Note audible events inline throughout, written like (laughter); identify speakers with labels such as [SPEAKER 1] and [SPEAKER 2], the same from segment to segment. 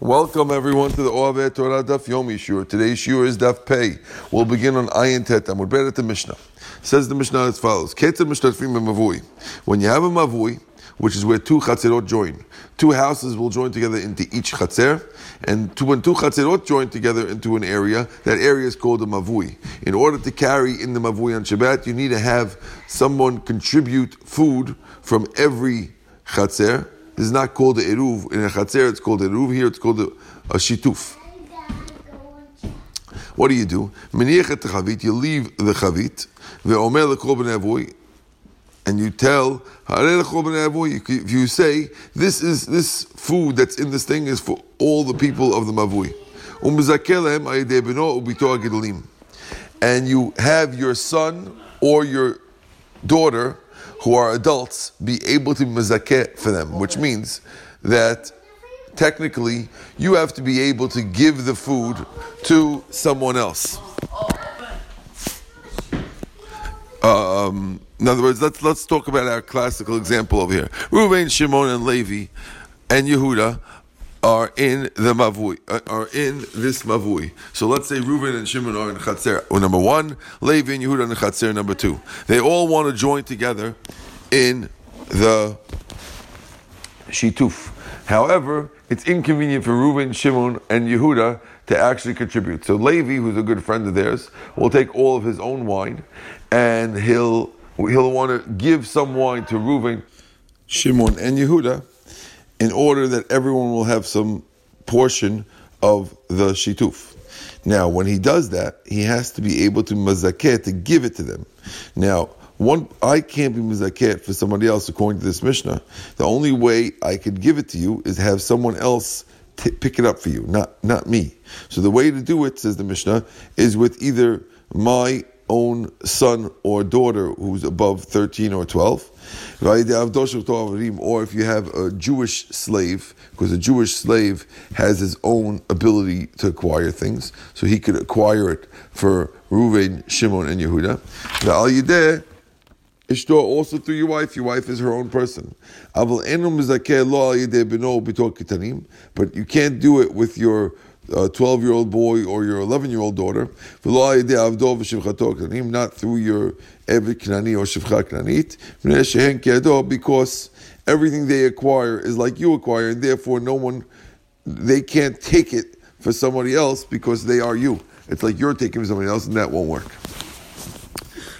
[SPEAKER 1] Welcome everyone to the Oavet Torah Daf Yomi Shur. Today's Shur is Daf Pei. We'll begin on Ayin Tet Amud Bet the Mishnah. Says the Mishnah as follows: Ketzad Mishnafim Mavui. When you have a Mavui, which is where two chatzerot join, two houses will join together into each chatzer, and two, when two chatzerot join together into an area, that area is called a mavui. In order to carry in the mavui on Shabbat, you need to have someone contribute food from every chatzer this is not called a eruv. In a chatzer, it's called eruv. Here, it's called a, a shituf. What do you do? You leave the chavit, and you tell, if you say, this is this food that's in this thing is for all the people of the mavui. Um and you have your son or your daughter who are adults be able to mezakeh for them, which means that technically you have to be able to give the food to someone else. Um, in other words, let's let's talk about our classical example over here. Reuven, Shimon, and Levi, and Yehuda are in the mavui, uh, are in this mavui. So let's say Reuben and Shimon are in Chatzer number one, Levi and Yehuda in Chatzer number two. They all want to join together in the shituf. However, it's inconvenient for Reuben, Shimon, and Yehuda to actually contribute. So Levi, who's a good friend of theirs, will take all of his own wine, and he'll he'll want to give some wine to Reuben, Shimon, and Yehuda in order that everyone will have some portion of the shituf. Now, when he does that, he has to be able to mazakeh, to give it to them. Now, one, I can't be mazaket for somebody else according to this Mishnah. The only way I could give it to you is have someone else t- pick it up for you, not, not me. So the way to do it, says the Mishnah, is with either my own son or daughter who's above 13 or 12, or if you have a Jewish slave, because a Jewish slave has his own ability to acquire things, so he could acquire it for Reuven, Shimon, and Yehuda. The al Ishto also through your wife. Your wife is her own person. But you can't do it with your a 12 year old boy or your 11 year old daughter, not through your Eved Knani or Shifcha Knanit, because everything they acquire is like you acquire, and therefore no one, they can't take it for somebody else because they are you. It's like you're taking somebody else, and that won't work.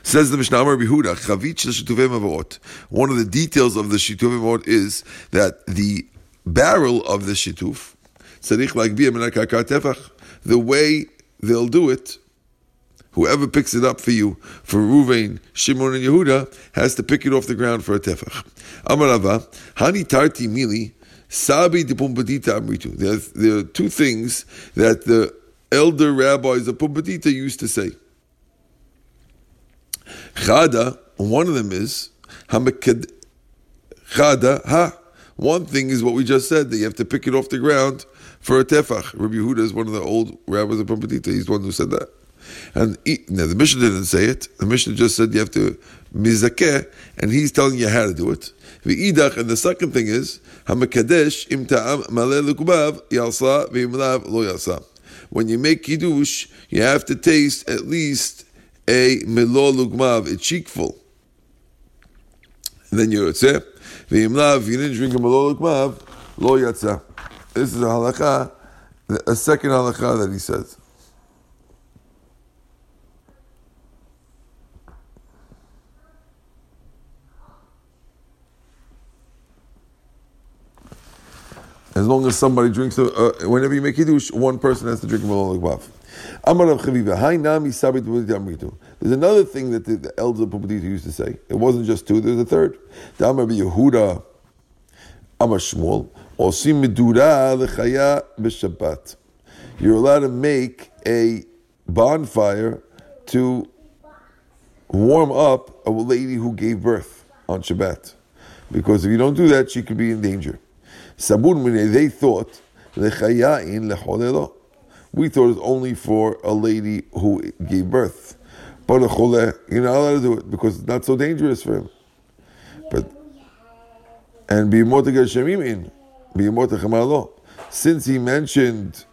[SPEAKER 1] Says the Mishnah Behuda, Chavit One of the details of the Shituvim is that the barrel of the Shituf, the way they'll do it, whoever picks it up for you, for Ruvain, Shimon, and Yehuda, has to pick it off the ground for a tefach. Amarava, Hani Tarti Mili, Sabi de Pumbedita Amritu. There are two things that the elder rabbis of Pumbedita used to say. Chada, one of them is, Chada, ha. One thing is what we just said, that you have to pick it off the ground for a tefach. Rabbi Yehuda is one of the old rabbis of Pumbedita. He's the one who said that. And he, now the Mishnah didn't say it. The Mishnah just said you have to mizakeh, and he's telling you how to do it. And the second thing is hamakadesh im ta'am v'imlav lo yalsa. When you make kiddush, you have to taste at least a melo lugmav, a cheekful. And then you're yotzeh. V'imlav, you didn't drink a melo lugmav, lo yatsa. This is a halakha, a second halakha that he says. As long as somebody drinks, uh, whenever you make kiddush, one person has to drink melo lugmav. There's another thing that the, the elders of Pumbedita used to say. It wasn't just two, there's a third. Amar Amar Shmuel, Lechaya b'Shabbat. You're allowed to make a bonfire to warm up a lady who gave birth on Shabbat. Because if you don't do that, she could be in danger. Sabun they thought lechayain lecholelo. We thought it was only for a lady who gave birth. But a you're not allowed to do it because it's not so dangerous for him. But and be more to get shemim in. Since he mentioned,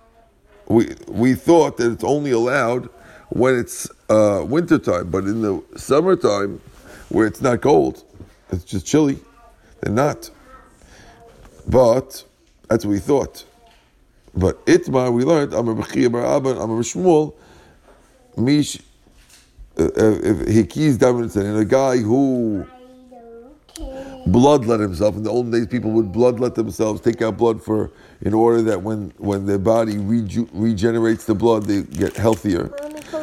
[SPEAKER 1] we we thought that it's only allowed when it's uh, wintertime, but in the summertime, where it's not cold, it's just chilly, then not. But that's what we thought. But itma, we learned, Amar Bechia Bar Abba, Amar Shmuel, Mish, uh, uh, keys Davidson, and a guy who bloodlet himself. In the olden days, people would bloodlet themselves, take out blood for in order that when when their body reju- regenerates the blood, they get healthier.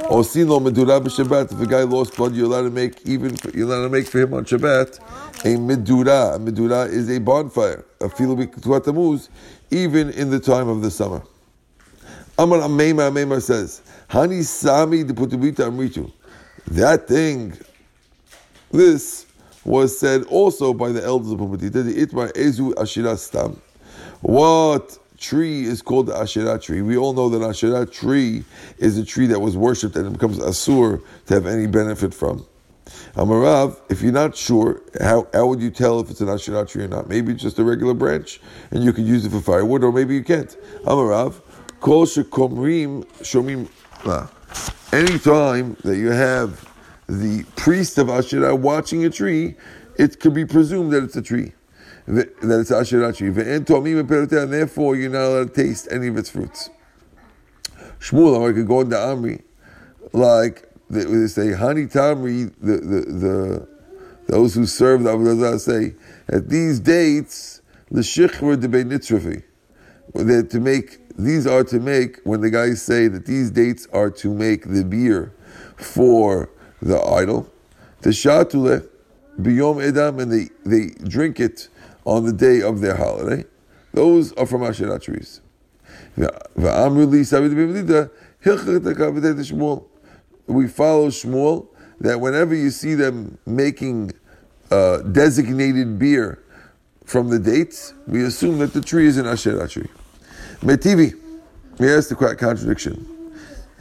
[SPEAKER 1] Or sino medura b'Shabbat. If a guy lost blood, you're allowed to make even you're allowed to make for him on Shabbat a medura. A medura is a bonfire. A filu even in the time of the summer. Amar Ameimar Ameimar says, Hani Sami de Pumbedita Amritu. That thing, this was said also by the elders of Stam. What tree is called the Asherah tree? We all know that Asherah tree is a tree that was worshipped and it becomes Asur to have any benefit from. Amarav, if you're not sure, how, how would you tell if it's an Asherah tree or not? Maybe it's just a regular branch and you could use it for firewood, or maybe you can't. Amarav, Kol Shekomrim Shomim. Anytime that you have the priest of Asherah watching a tree, it could be presumed that it's a tree, that it's Asherah tree. And therefore, you're not allowed to taste any of its fruits. Shmuel, I could go into Amri, like they, say, Hani Tamri, the, the, the, those who serve the Avodah say, at these dates, the Shichra de Nitzrafi, to make, these are to make, when the guys say that these dates are to make the beer for the idol. The shatule biyom edam, and they, they drink it on the day of their holiday. Those are from Asherah trees. We follow Shmuel that whenever you see them making uh, designated beer from the dates, we assume that the tree is an Asherah tree. Metivi, we ask the contradiction.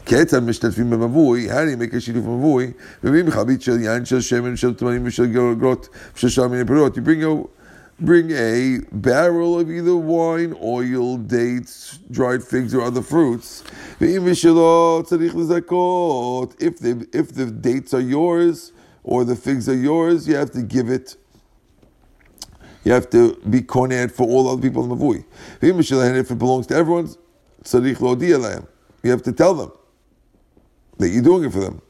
[SPEAKER 1] כיצד משתתפים במבוי, הרי make a שיתוף מבוי, מביאים חבית של יין, של שמן, של תמרים ושל גרגות, ושל שאר מיני פירות. You bring a, bring a barrel of either wine, oil, dates, dried figs or other fruits. ואם ושלא צריך לזכות, if the, if the dates are yours, or the figs are yours, you have to give it you have to be koned for all other people in the mavui. If it belongs to everyone, you have to tell them that you're doing it for them.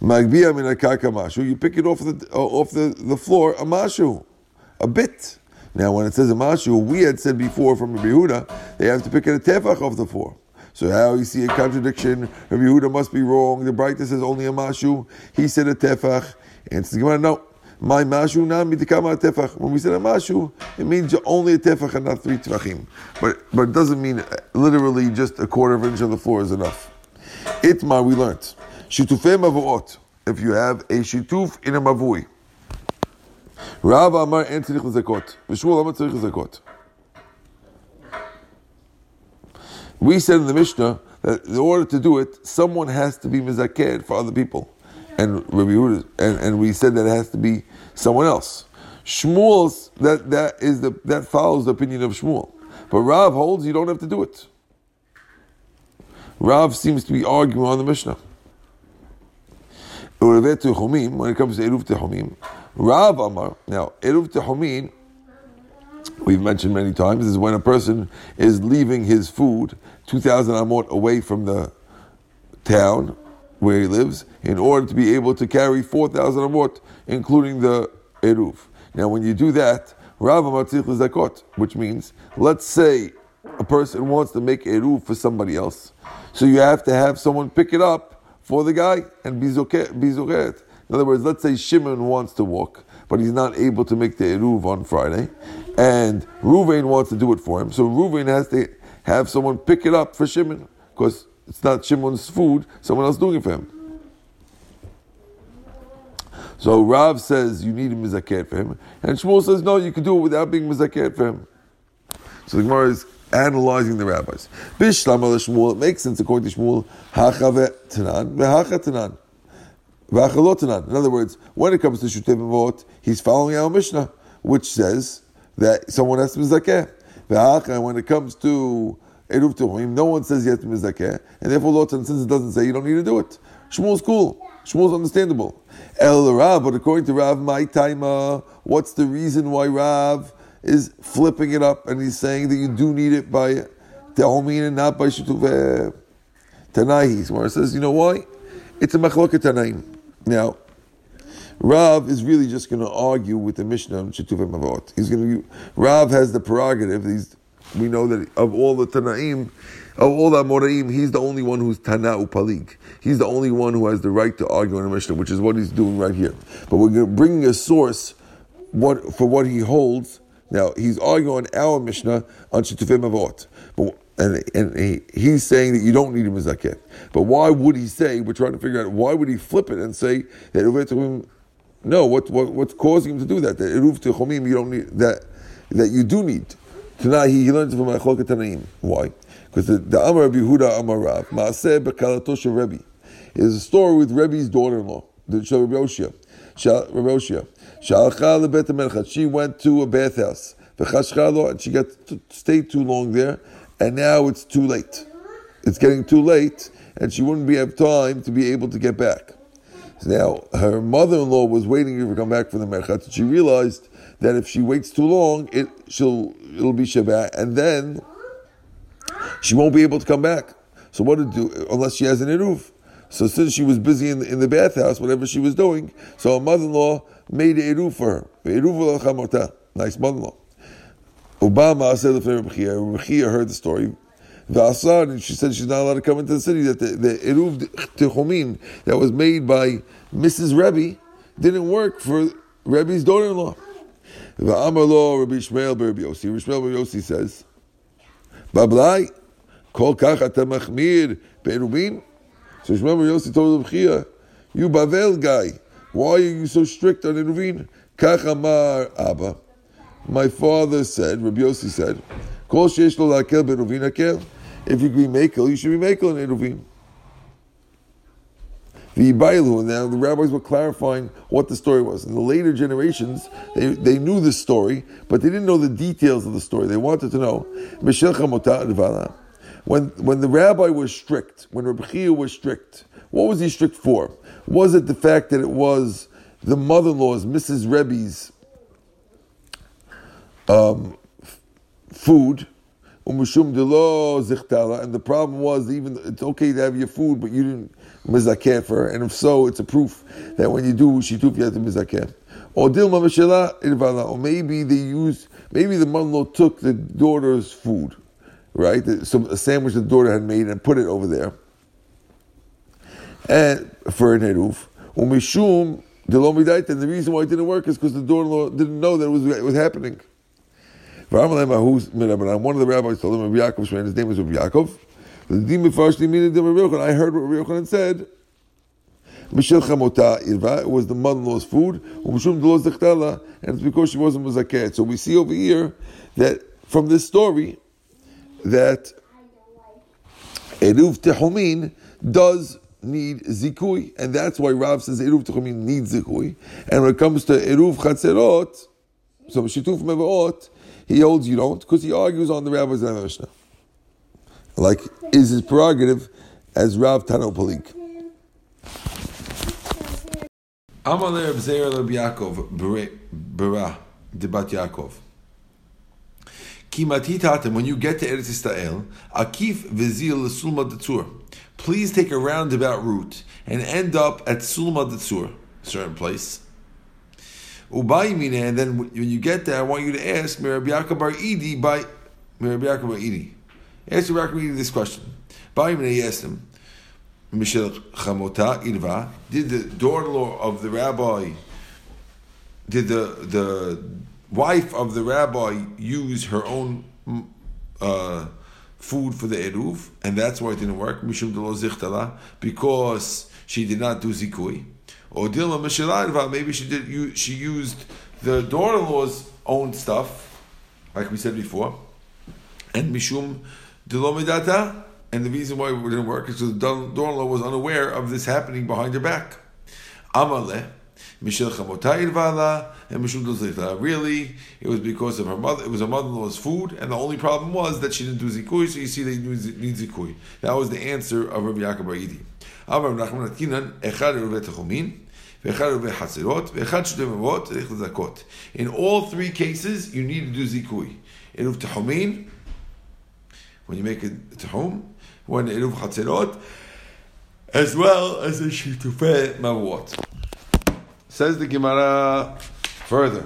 [SPEAKER 1] Magbia min mashu, you pick it off the uh, off the, the floor a mashu, a bit. Now, when it says a mashu, we had said before from Rabbi Yehuda, they have to pick it a tefach off the floor. So how you see a contradiction? Rabbi Yehuda must be wrong. The brightness says only a mashu. He said a tefach. And it's Gemara, no. My mashu nami dekama tefach. When we said a mashu, it means only a tefach and not three tefachim. But but it doesn't mean literally just a quarter of an inch on the floor is enough. Itma we learned. Shitufei mavuot. If you have a shituf in a mavui. Rav Amar en tzarich lezakot. V'shmuel Amar tzarich lezakot. We said in the Mishnah that in order to do it, someone has to be mizaked for other people and Rabbi Yehuda, and, and we said that it has to be someone else. Shmuel's that that is the that follows the opinion of Shmuel, but Rav holds you don't have to do it. Rav seems to be arguing on the Mishnah. When it comes to Eruv Tehomim, Rav Amar, now Eruv Tehomim, we've mentioned many times, is when a person is leaving his food 2,000 amot away from the town where he lives in order to be able to carry 4,000 amot, including the eruv. Now, when you do that, Rav Amatzich Zakot, which means, let's say a person wants to make eruv for somebody else. So you have to have someone pick it up for the guy and be zochet. In other words, let's say Shimon wants to walk, but he's not able to make the eruv on Friday, and Ruvain wants to do it for him. So Ruvain has to have someone pick it up for Shimon, because it's not Shimon's food, someone else doing it for him. So Rav says you need a mizaket for him, and Shmuel says no, you can do it without being mizaket for him. So the Gemara is analyzing the rabbis. Bishlam Shmuel, it makes sense according to Shmuel, vehacha. In other words, when it comes to Shutei Mavot, he's following our Mishnah, which says that someone has to be zakeh. When it comes to Eruv no one says yet mizakeh, and therefore Lotan, since it doesn't say, you don't need to do it. Shmuel's cool. Shmuel's understandable. El Rav, but according to Rav, my timer, what's the reason why Rav is flipping it up and he's saying that you do need it by Tehomin and not by Shutuveh Tanaihi? Where it says, you know why? It's a Machloket Tanaim. Now, Rav is really just going to argue with the Mishnah on Shetuvim Mavot. He's going to. Rav has the prerogative. He's, we know that of all the Tanaim, of all the Amoraim, he's the only one who's Tana Upalig. He's the only one who has the right to argue on a Mishnah, which is what he's doing right here. But we're bringing a source what, for what he holds. Now, he's arguing our Mishnah on Shetuvim Mavot. But and, and he, he's saying that you don't need a mizakeh. But why would he say, we're trying to figure out, why would he flip it and say that no, what, what what's causing him to do that? That eruv techomim you don't need that that you do need. Tonight he, he learns from Achloket Tanaim. Why? Because the, Amar Rabbi Yehuda Amar Rav Maaseh Bekalato Shel Rebbe is a story with Rebbe's daughter-in-law, the Rabbi Oshia. Rabbi Oshia. Shalcha lebet melchat. She went to a bathhouse. And she got to stay too long there, and now it's too late. It's getting too late, and she wouldn't be have time to be able to get back. Now, her mother-in-law was waiting for her to come back from the merchat. and She realized that if she waits too long, it she'll it'll be Shabbat, and then she won't be able to come back. So what to do unless she has an eruv? So since she was busy in the, in the bathhouse, whatever she was doing, so her mother-in-law made a eruv for her. Nice mother-in-law. Obama said the Rebbe heard the story. V'asar, and she said she's not allowed to come into the city, that the, the Eruv Techomin that was made by Mrs. Rebbe didn't work for Rebbe's daughter-in-law. Lo Rabbi Shmuel Rabbi Yossi. Rabbi Shmuel Rabbi Yossi says, Bablai, kol kach machmir be'erubin. So Shmuel Rabbi Yossi told Rabbi you Bavel guy, why are you so strict on Eruvin? Kach amar Abba. My father said, Rabbi Yossi said, Kol sheyesh lo lakel be'eruvin akel. If you be Makel, you should be Makel in Eruvin. The Ibailu, now the rabbis were clarifying what the story was. In the later generations, they, they knew the story, but they didn't know the details of the story. They wanted to know. When, when the rabbi was strict, when Rabbi was strict, what was he strict for? Was it the fact that it was the mother-in-law's, Mrs. Rebbe's um, food, and the problem was even it's okay to have your food, but you didn't mizakeh for her, and if so, it's a proof that when you do shituf, you have to mizakeh. Or dilma or maybe they used, maybe the mother law took the daughter's food, right? Some a sandwich the daughter had made and put it over there, and for an eruv. Umishum and the reason why it didn't work is because the daughter-in-law didn't know that it was, it was happening. One of the rabbis told him, Rabbi Yaakov, his name was Rabbi Yaakov. I heard what Rabbi said. Mishel Chamota Irva, it was the mother-in-law's food, u'm and it's because she wasn't Mazaket. So we see over here that from this story that Eruv Tehomin does need zikui, and that's why Rav says Eruv Tehomin needs zikui. And when it comes to Eruv Chatzerot, so Shituf Mevaot, he holds you don't, because he argues on the Rabbis and the Mishnah. Like, is his prerogative as Rav Tano Palik.
[SPEAKER 2] Amalei Reb Zeir Reb Yaakov Bera Debat Yaakov. When you get to Eretz Yisrael, Akif Vizil Sulma Datzur. Please take a roundabout route and end up at Sulma Datzur, certain place. And then when you get there, I want you to ask Rabbi Yaakov Bar Idi by Rabbi Yaakov Bar Idi. Yaakov Idi this question. Bayimine, he asked him, Mishel Chamota Irva, did the daughter-in-law of the rabbi, did the the wife of the rabbi use her own uh, food for the eruv, and that's why it didn't work? Mishum de because she did not do zikui. Or Dilma Mishalarva, maybe she did she used the daughter-in-law's own stuff, like we said before, and Mishum Dilomidata, and the reason why it didn't work is because the daughter-in-law was unaware of this happening behind her back. Amale, Mishel Chamotai Vala and Mishum Really, it was because of her mother. It was her mother-in-law's food, and the only problem was that she didn't do zikui. So you see, they need zikui. That was the answer of Rabbi Yaakov Bar Idi. Amar Nachman Atkinan Echad Techomin. In all three cases, you need to do zikui. Eruv techomin, when you make a tehom, when eruv chatzerot, as well as a shitufei mavot. Says the Gemara further.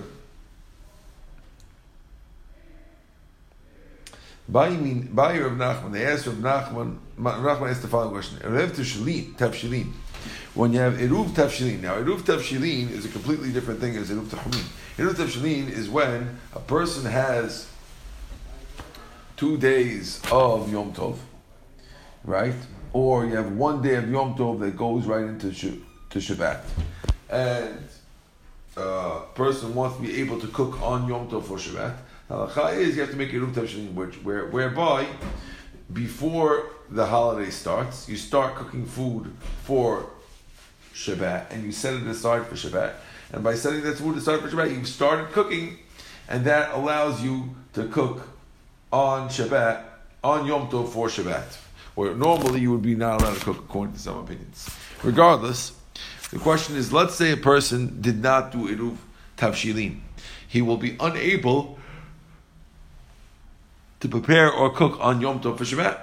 [SPEAKER 2] By buyer of Nachman, they asked Rav Nachman, Nachman asked the following question. Erev Tavshilin, Tavshilin. When you have Eruv Tavshilin, now Eruv Tavshilin is a completely different thing as Eruv Tahumin. Eruv Tavshilin is when a person has two days of Yom Tov, right? Or you have one day of Yom Tov that goes right into to Shabbat. And a person wants to be able to cook on Yom Tov for Shabbat. Halacha is you have to make a Eruv Tavshilin, which, where, whereby before the holiday starts, you start cooking food for Shabbat and you set it aside for Shabbat. And by setting that food aside for Shabbat, you've started cooking, and that allows you to cook on Shabbat, on Yom Tov for Shabbat, where normally you would be not allowed to cook according to some opinions. Regardless, the question is let's say a person did not do Eruv Tavshilin. He will be unable to prepare or cook on Yom Tov for Shabbat.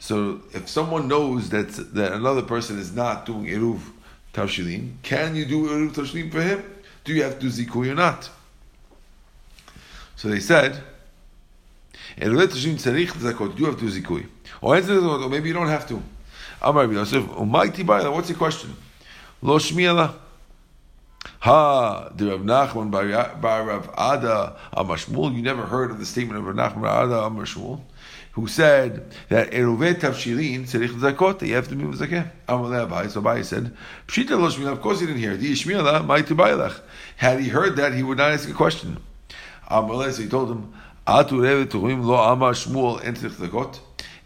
[SPEAKER 2] So if someone knows that that another person is not doing Eruv Tavshilin, can you do Eruv Tavshilin for him? Do you have to Zikui or not? So they said, Eruv Tavshilin tzarich zakot, you have to Zikui? Or maybe you don't have to. Amar Rabbi Yosef, what's the question? Lo shmi'ala. Ha, the Rav Nachman bar Rav Ada Amar Shmuel. You never heard of the statement of Rav Nachman Ada Amar Shmuel, who said that Eruvet Tavshilin tzarich zakot. You have to be zakeh. Amar Abai. So Abai said, Pshita lo shmi'ala. Of course he didn't hear. Di shmi'ala mai tibayilach. Had he heard that, he would not ask a question. Amar so he told him,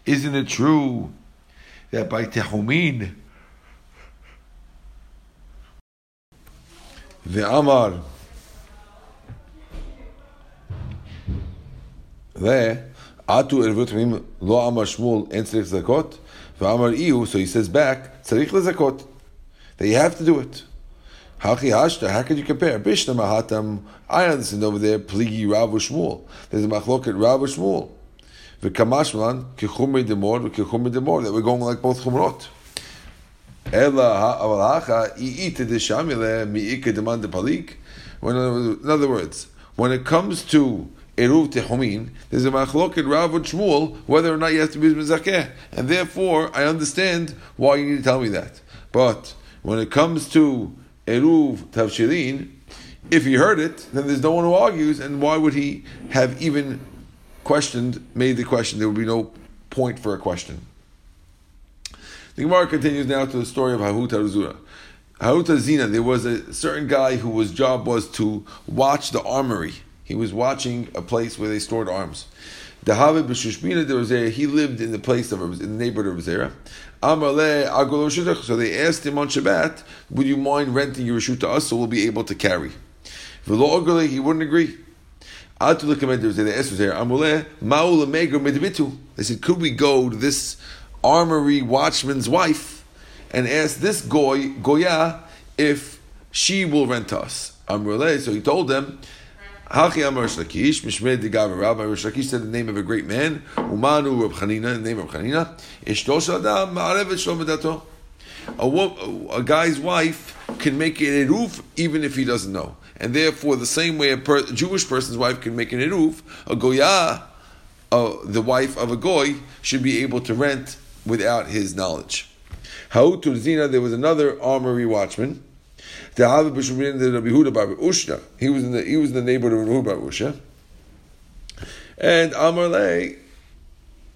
[SPEAKER 2] isn't it true that by Tehumin, the Amar, there, Atu Ervutim Lo Amar Shmuel Entzrich Zakot, V'Amar Iu, so he says back, Tzarich Zakot, that you have to do it. How could you compare? Bishna mahatam, I understand over there, pligi Rav Shmuel. There's a machloket Rav Shmuel. V'kamashmalan, kechumri demor, v'kechumri demor, that we're going like both chumrot. In other words, when it comes to Eruv Tehumin, there's a machloket Rav and Shmuel whether or not you have to be mizakeh, and therefore I understand why you need to tell me that. But when it comes to Eruv Tavshilin, if he heard it, then there's no one who argues, and why would he have even questioned, made the question? There would be no point for a question. The Gemara continues now to the story of Hahuta Zura. Hahuta Zina, there was a certain guy whose job was to watch the armory. He was watching a place where they stored arms. The Dahavid b'Shushmina, there was a, he lived in the place of in the neighborhood of Zera. So they asked him on Shabbat, "Would you mind renting your reshut to us, so we'll be able to carry?" He wouldn't agree. They asked They said, "Could we go to this armory watchman's wife and ask this goy goya if she will rent us. So he told them. Hachi Amar Shlakish, Mishmed Digav Rabbi Shlakish said the name of a great man, Umanu Rab Chanina, the name of Chanina, Ishtosh Adam Ma'arevet Shlomedato. A, a guy's wife can make an eruv even if he doesn't know. And therefore, the same way a, per, a Jewish person's wife can make an eruv, a goya, uh, the wife of a goy, should be able to rent without his knowledge. Zina, there was another armory watchman. He was in the he was in the neighborhood of Rabbi Usha. And Amarle,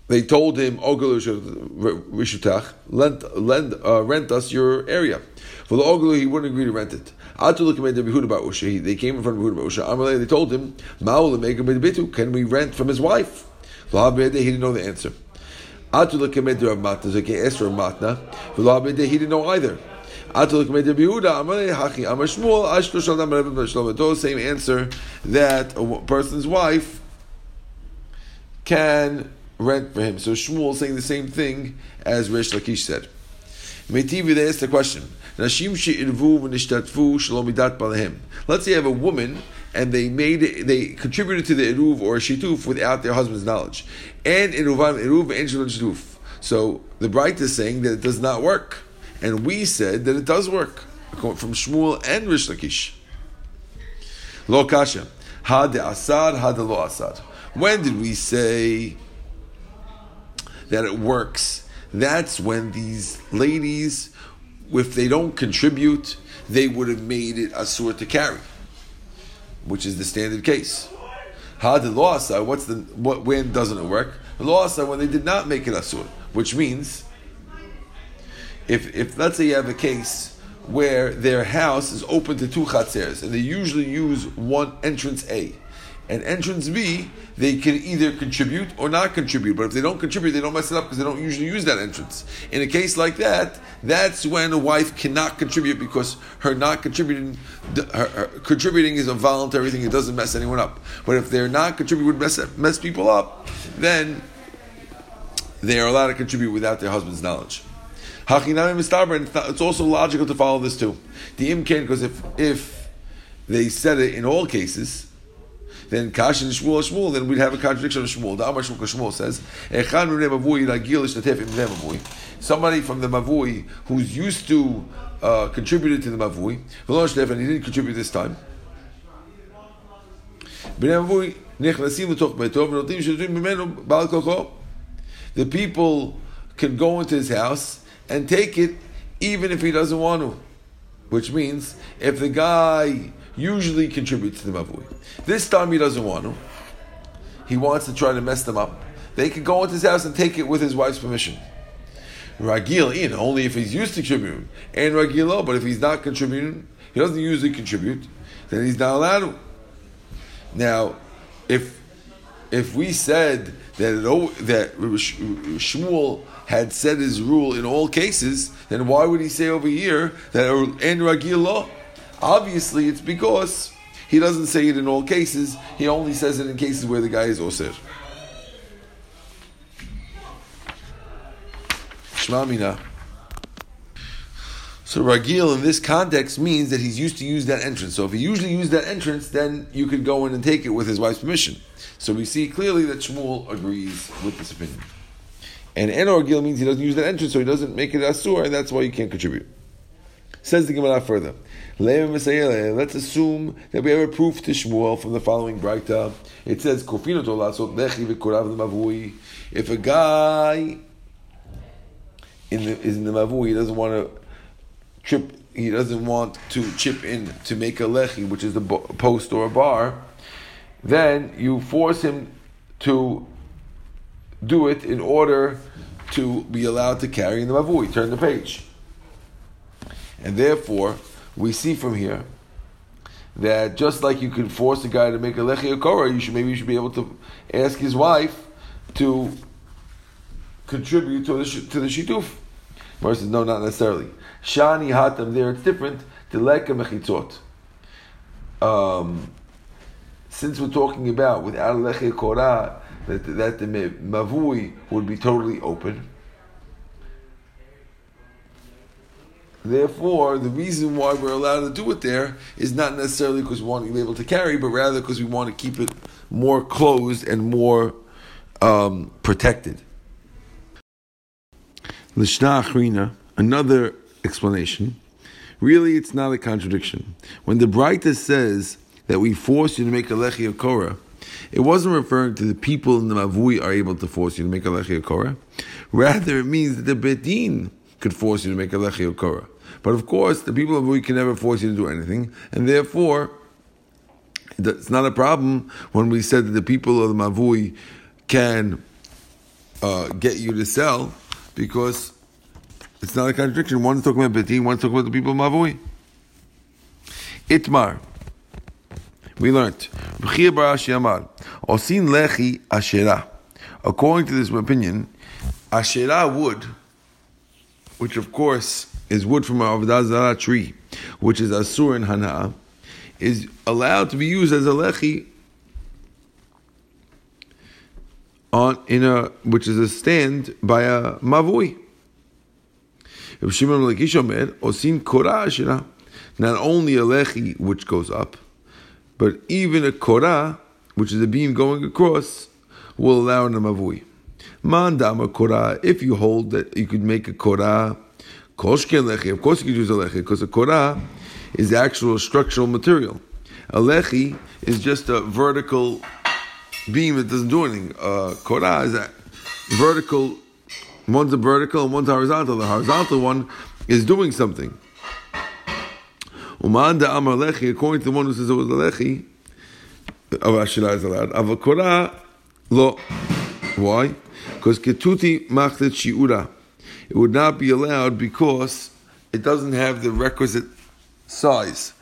[SPEAKER 2] they told him, lend, lend, uh, rent us your area. For the Oglu, he wouldn't agree to rent it. They came in front of Yehuda Usha. Amarle, they told him, can we rent from his wife? He didn't know the answer. Atula Kemed Rav Matna, Rav Matna, he didn't know either.
[SPEAKER 1] Same answer that a person's wife can rent for him. So Shmuel saying the same thing as Rish Lakish said. Meitivi, they asked the question. Let's say you have a woman and they made they contributed to the eruv or shituf without their husband's knowledge. And eruv eruv and. So the Braita is saying that it does not work, and we said that it does work from Shmuel and Rish Lakish. Lo kasha, ha de asad, ha de lo asad. When did we say that it works? That's when these ladies, if they don't contribute, they would have made it asur to carry which is the standard case. How the asad, what's the what when doesn't it work? Lo asad, when they did not make it asur, which means if if let's say you have a case where their house is open to two chatzers and they usually use one entrance A and entrance B, they can either contribute or not contribute. But if they don't contribute, they don't mess it up because they don't usually use that entrance. In a case like that, that's when a wife cannot contribute because her not contributing, her, her contributing is a voluntary thing. It doesn't mess anyone up. But if they're not contributing, mess mess people up, then they are allowed to contribute without their husband's knowledge. It's also logical to follow this too. The imkan, because if if they said it in all cases, then Kashin Shmuel Shmuel, then we'd have a contradiction of Shmuel. The Amar Shmuel says, Somebody from the Mavui who's used to uh, contributed to the Mavui, and he didn't contribute this time. The people can go into his house and take it even if he doesn't want to. Which means, if the guy usually contributes to the mavui. This time he doesn't want to. He wants to try to mess them up. They can go into his house and take it with his wife's permission. Ragil in only if he's used to contributing, and Ragilo, oh, but if he's not contributing, he doesn't usually contribute, then he's not allowed to. Now, if if we said that it, that Shmuel had said his rule in all cases, then why would he say over here that en Ragilo? Obviously, it's because he doesn't say it in all cases. He only says it in cases where the guy is osir. Shmamina. So ragil in this context means that he's used to use that entrance. So if he usually used that entrance, then you could go in and take it with his wife's permission. So we see clearly that Shmuel agrees with this opinion. And Enor Gil means he doesn't use that entrance, so he doesn't make it asur, and that's why you can't contribute. Says the Gemara further. Let's assume that we have a proof to Shmuel from the following Braita. It says, If a guy in the, is in the mavui, he doesn't want to trip, he doesn't want to chip in to make a lechi, which is a post or a bar, then you force him to do it in order to be allowed to carry in the mavui. Turn the page. And therefore, we see from here that just like you can force a guy to make a lechi akora, you should maybe you should be able to ask his wife to contribute to the to the shituf. Mara says no, not necessarily. Shani hatam there it's different. Dileka mechitzot. Um, since we're talking about without lechi akora that that the mavui would be totally open. Therefore, the reason why we're allowed to do it there is not necessarily because we want to be able to carry, but rather because we want to keep it more closed and more um, protected. Lishna Achrina, another explanation. Really, it's not a contradiction. When the Braita says that we force you to make a lechi akora, it wasn't referring to the people in the mavui are able to force you to make a lechi akora. Rather, it means that the bedin could force you to make a lechi okora. But of course, the people of Mavui can never force you to do anything, and therefore, it's not a problem when we said that the people of the Mavui can uh, get you to sell, because it's not a contradiction. One is talking about Betin, one is talking about the people of Mavui. Itmar. We learned. According to this opinion, Asherah wood, which of course is wood from a avodah tree, which is asur and hana, is allowed to be used as a lechi on in a which is a stand by a mavui. Osin not only a lechi which goes up, but even a korah, which is a beam going across, will allow an mavui. Mandama korah, if you hold that you could make a korah, koshke lechi, of course you could use a lechi, because a korah is the actual structural material. A lechi is just a vertical beam that doesn't do anything. Uh, korah is a vertical, one's a vertical and one's horizontal. The horizontal one is doing something. Umanda amar lechi, according to the one who says it was a lechi, Asherah is allowed. Of a korah, lo. Why? Because ketuti machlet shiura. It would not be allowed because it doesn't have the requisite size.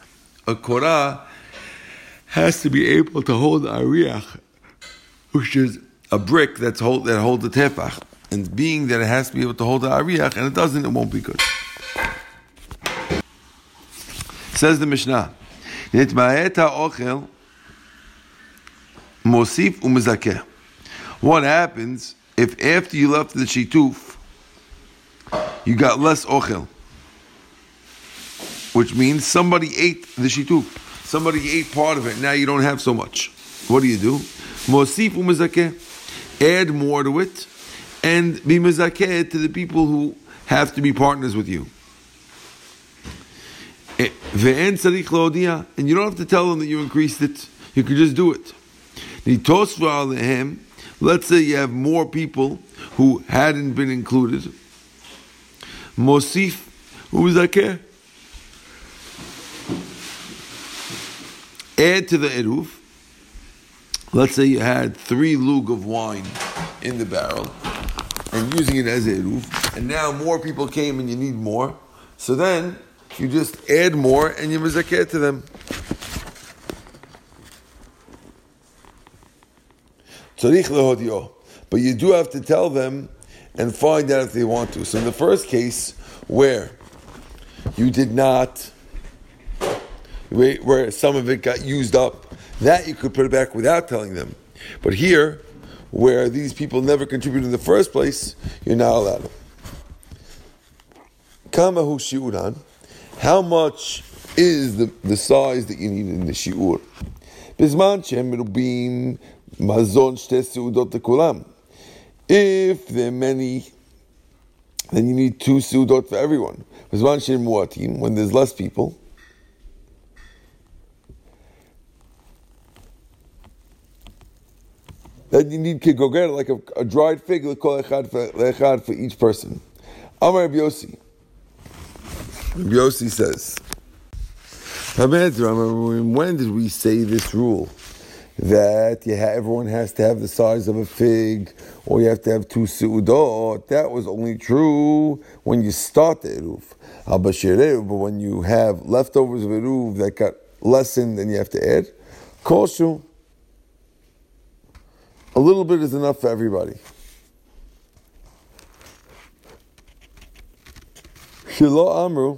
[SPEAKER 1] A korah has to be able to hold a ariach, which is a brick that's hold, that holds a tefach. And being that it has to be able to hold the ariach, and it doesn't, it won't be good. Says the Mishnah, ochel mosif umezakeh. What happens if after you left the shituf, you got less ochel? Which means somebody ate the shituf. Somebody ate part of it. Now you don't have so much. What do you do? Mosif umezakeh. Add more to it and be mezakeh to the people who have to be partners with you. Eh, and you don't have to tell them that you increased it. You could just do it. Let's say you have more people who hadn't been included. Mosif umezakeh. Add to the eruv. Let's say you had three lug of wine in the barrel and using it as eruv, and now more people came and you need more. So then you just add more and you mizakeh to them. But you do have to tell them and find out if they want to. So in the first case, where you did not where some of it got used up, that you could put it back without telling them. But here, where these people never contributed in the first place, you're not allowed. Kamahu shiuran. How much is the, the size that you need in the shiur? Bizman shem mazon seudot. If there are many, then you need two seudot for everyone. Bizman shem when there's less people, Then you need kigoger, like a, a dried fig, lechad for each person. Amar Yossi. Yossi says, when did we say this rule? That everyone has to have the size of a fig, or you have to have two su'udot. That was only true when you start the eruv. But when you have leftovers of eruv that got lessened, then you have to add. Koshu. A little bit is enough for everybody. Shilo Amru,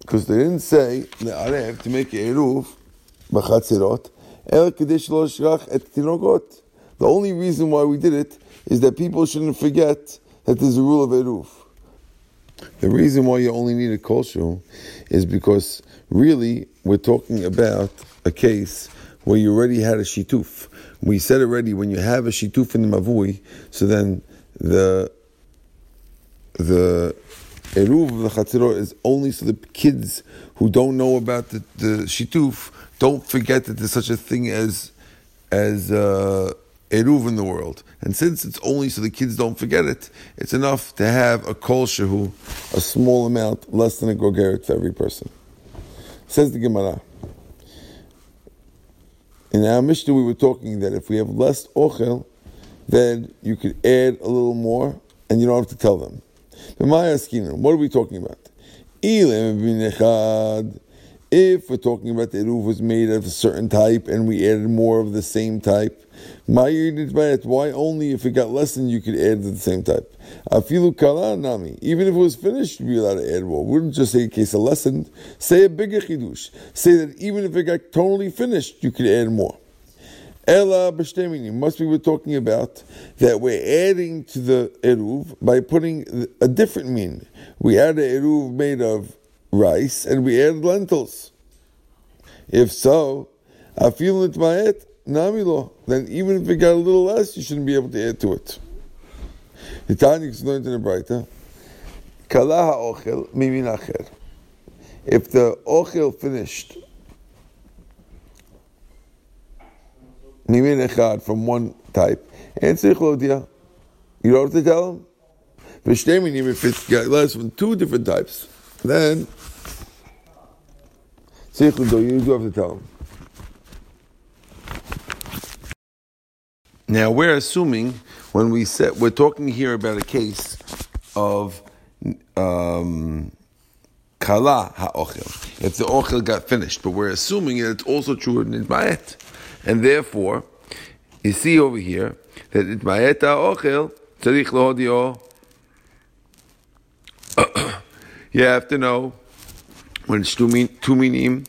[SPEAKER 1] because they didn't say I have to make Eruv b'chatzirot. The only reason why we did it is that people shouldn't forget that there's a rule of Eruv. The reason why you only need a kosher is because really we're talking about a case where you already had a shituf. We said already when you have a shituf in the mavui, so then the the eruv of the chatzirot is only so the kids who don't know about the, the shituf don't forget that there's such a thing as as uh, eruv in the world. And since it's only so the kids don't forget it, it's enough to have a kol shehu, a small amount, less than a gogeret for every person. Says the Gemara. In our Mishnah, we were talking that if we have less ochel, then you could add a little more, and you don't have to tell them. What are we talking about? If we're talking about the eruv was made of a certain type and we added more of the same type, why only if it got less than you could add the same type? Even if it was finished, you'd be allowed to add more. We wouldn't just say in case of lessened. Say a bigger chidush. Say that even if it got totally finished, you could add more. Ella b'shteminim. Must be we're talking about that we're adding to the eruv by putting a different mean. We had an eruv made of rice and we add lentils. If so, afil nitmaet namilo. Then even if it got a little less, you shouldn't be able to add to it. The Tanya is learned in the Braita. Kalaha ochel mimin acher. If the ochel finished mimin echad from one type, and tzich you don't have to tell him. It got less from two different types, then tzich you do have to tell him. Now we're assuming when we said we're talking here about a case of um, kala ha'ochel. If the ochel got finished, but we're assuming it's also true in itmayet, and therefore you see over here that itmayet ha'ochel tzarich lohodio. (coughs) You have to know when it's two, two minim.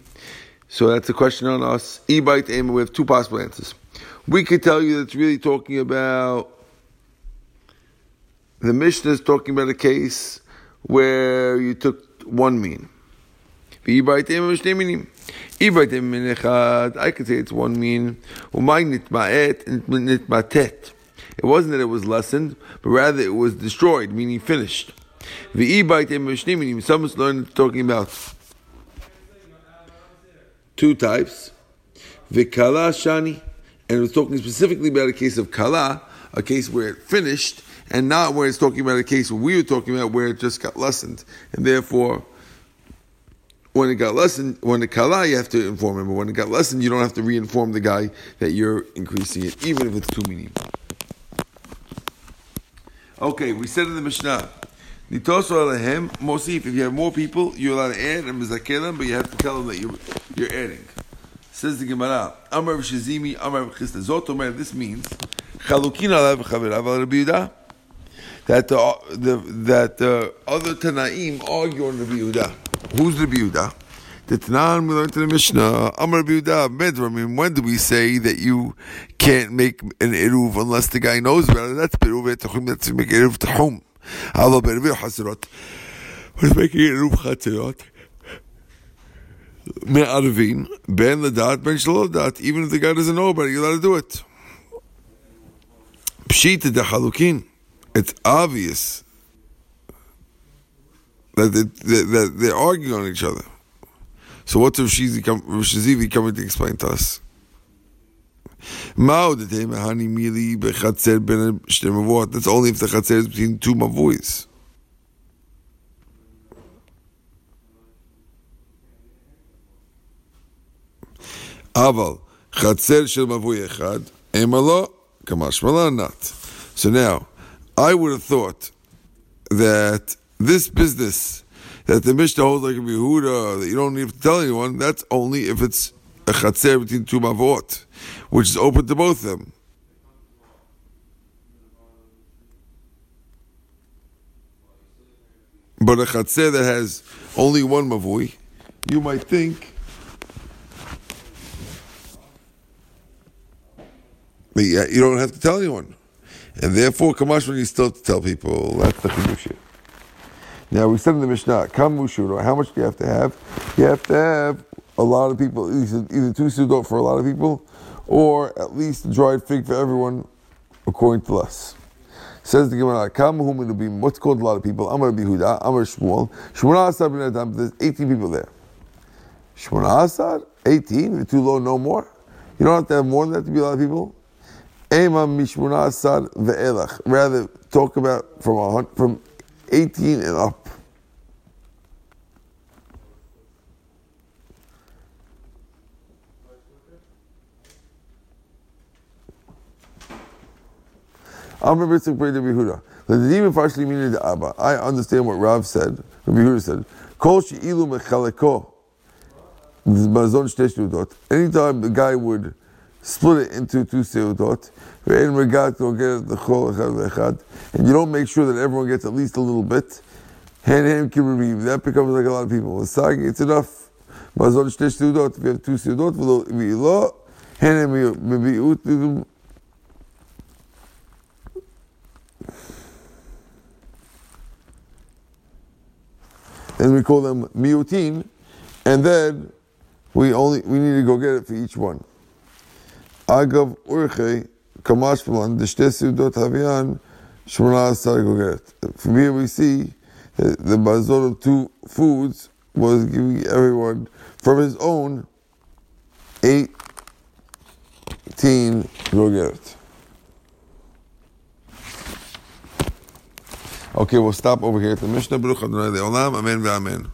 [SPEAKER 1] So that's a question on us. E-bite. We have two possible answers. We could tell you that it's really talking about the Mishnah is talking about a case where you took one mean. I could say it's one mean. It wasn't that it was lessened, but rather it was destroyed, meaning finished. Someone's learned talking about two types. Vikala shani and it was talking specifically about a case of kala, a case where it finished, and not where it's talking about a case where we were talking about where it just got lessened. And therefore, when it got lessened, when it kala, you have to inform him. But when it got lessened, you don't have to re-inform the guy that you're increasing it, even if it's two meaning. Okay, we said in the Mishnah, Nitoso alehem mosif. If you have more people, you're allowed to add and mizakelim, but you have to tell them that you're, you're adding. Says the Gemara, Amar Shizbi, Amar Chisda. Zotomer, this means, Chalukin alav chaverav Rabbi Yehuda. That the, the, that the other Tanaim argue on Rabbi Yehuda. Who's the Yehuda? The Tanan we learned in the Mishnah, Amar Yehuda, Medramim, when do we say that you can't make an Eruv unless the guy knows about it? That's Eruv Etachum, eh? that's make Eruv Tahum. Allah Eruv Chatzirot. What is making Eruv Chatzirot? me'arvin ben ladat ben shalodat. Even if the guy doesn't know about it, you're allowed to do it. Pshita de halukin. It's obvious that, they, that they're arguing on each other. So what's Rav Shizbi coming to explain to us? That's only if the chatzer is between two mavois. Aval chatzer shel mavui echad emalo kamashmala not. So now, I would have thought that this business that the Mishnah holds like a Yehuda, that you don't need to tell anyone, that's only if it's a chatzer between two mavot, which is open to both of them. But a chatzer that has only one mavui, you might think But you don't have to tell anyone. And therefore, Kamash, when you still have to tell people, that's the Chidushit. Now, we said in the Mishnah, Kam Mushuro, how much do you have to have? You have to have a lot of people, either, either two sudot for a lot of people, or at least a dried fig for everyone, according to us. Says the Gemara, Kam be what's called a lot of people? I'm going to be Huda. I'm Amar Shmuel, Shmona Asar bin Adam, there's 18 people there. Shmona Asar, 18, too low, no more. You don't have to have more than that to be a lot of people. Ema mishmunasar ve'elach. Rather, talk about from a, from 18 and up. I understand what Rav said. Rabbi Yehuda said, "Kol she'ilu mechaleko Mazon. Anytime the guy would split it into two seudot, and you don't make sure that everyone gets at least a little bit, that becomes like a lot of people. It's enough. Mazon shnesh seudot, if you have two seudot, v'lo v'ilo, henem mebi'ut Then we call them miutin, and then we only we need to go get it for each one. Sudot havian shmona asar go get it. From here we see that the bazot of two foods was giving everyone from his own eighteen gogert. it. Okay, we'll stop over here at the Mishnah. Baruch Adonai Le'olam. Amen ve'amen.